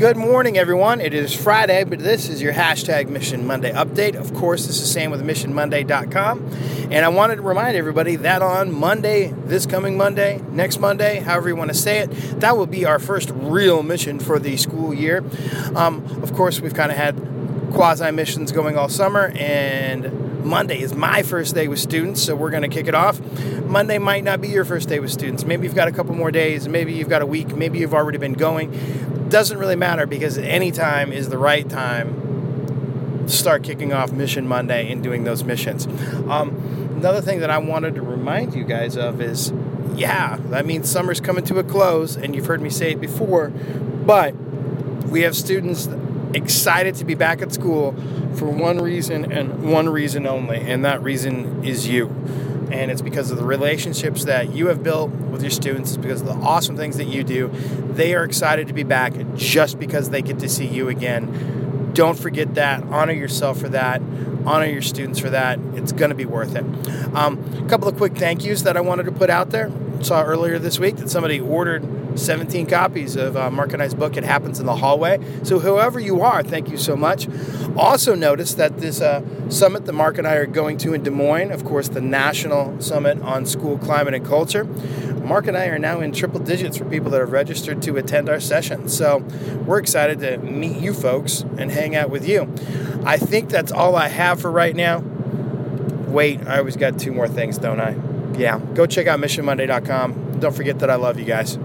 Good morning, everyone. It is Friday, but this is your hashtag Mission Monday update. Of course, this is Sam with MissionMonday.com. And I wanted to remind everybody that on Monday, this coming Monday, next Monday, however you want to say it, that will be our first real mission for the school year. Um, of course, we've kind of had quasi missions going all summer, and Monday is my first day with students, so we're going to kick it off. Monday might not be your first day with students. Maybe you've got a couple more days, maybe you've got a week, maybe you've already been going doesn't really matter because any time is the right time to start kicking off Mission Monday and doing those missions. Um, another thing that I wanted to remind you guys of is yeah, that means summer's coming to a close, and you've heard me say it before, but we have students excited to be back at school for one reason and one reason only, and that reason is you and it's because of the relationships that you have built with your students, it's because of the awesome things that you do. They are excited to be back just because they get to see you again. Don't forget that. Honor yourself for that. Honor your students for that. It's going to be worth it. Um, a couple of quick thank yous that I wanted to put out there. Saw earlier this week that somebody ordered 17 copies of uh, Mark and I's book, It Happens in the Hallway. So, whoever you are, thank you so much. Also, notice that this uh, summit that Mark and I are going to in Des Moines, of course, the National Summit on School Climate and Culture, Mark and I are now in triple digits for people that have registered to attend our session. So, we're excited to meet you folks and hang out with you. I think that's all I have for right now. Wait, I always got two more things, don't I? Yeah, go check out missionmonday.com. Don't forget that I love you guys.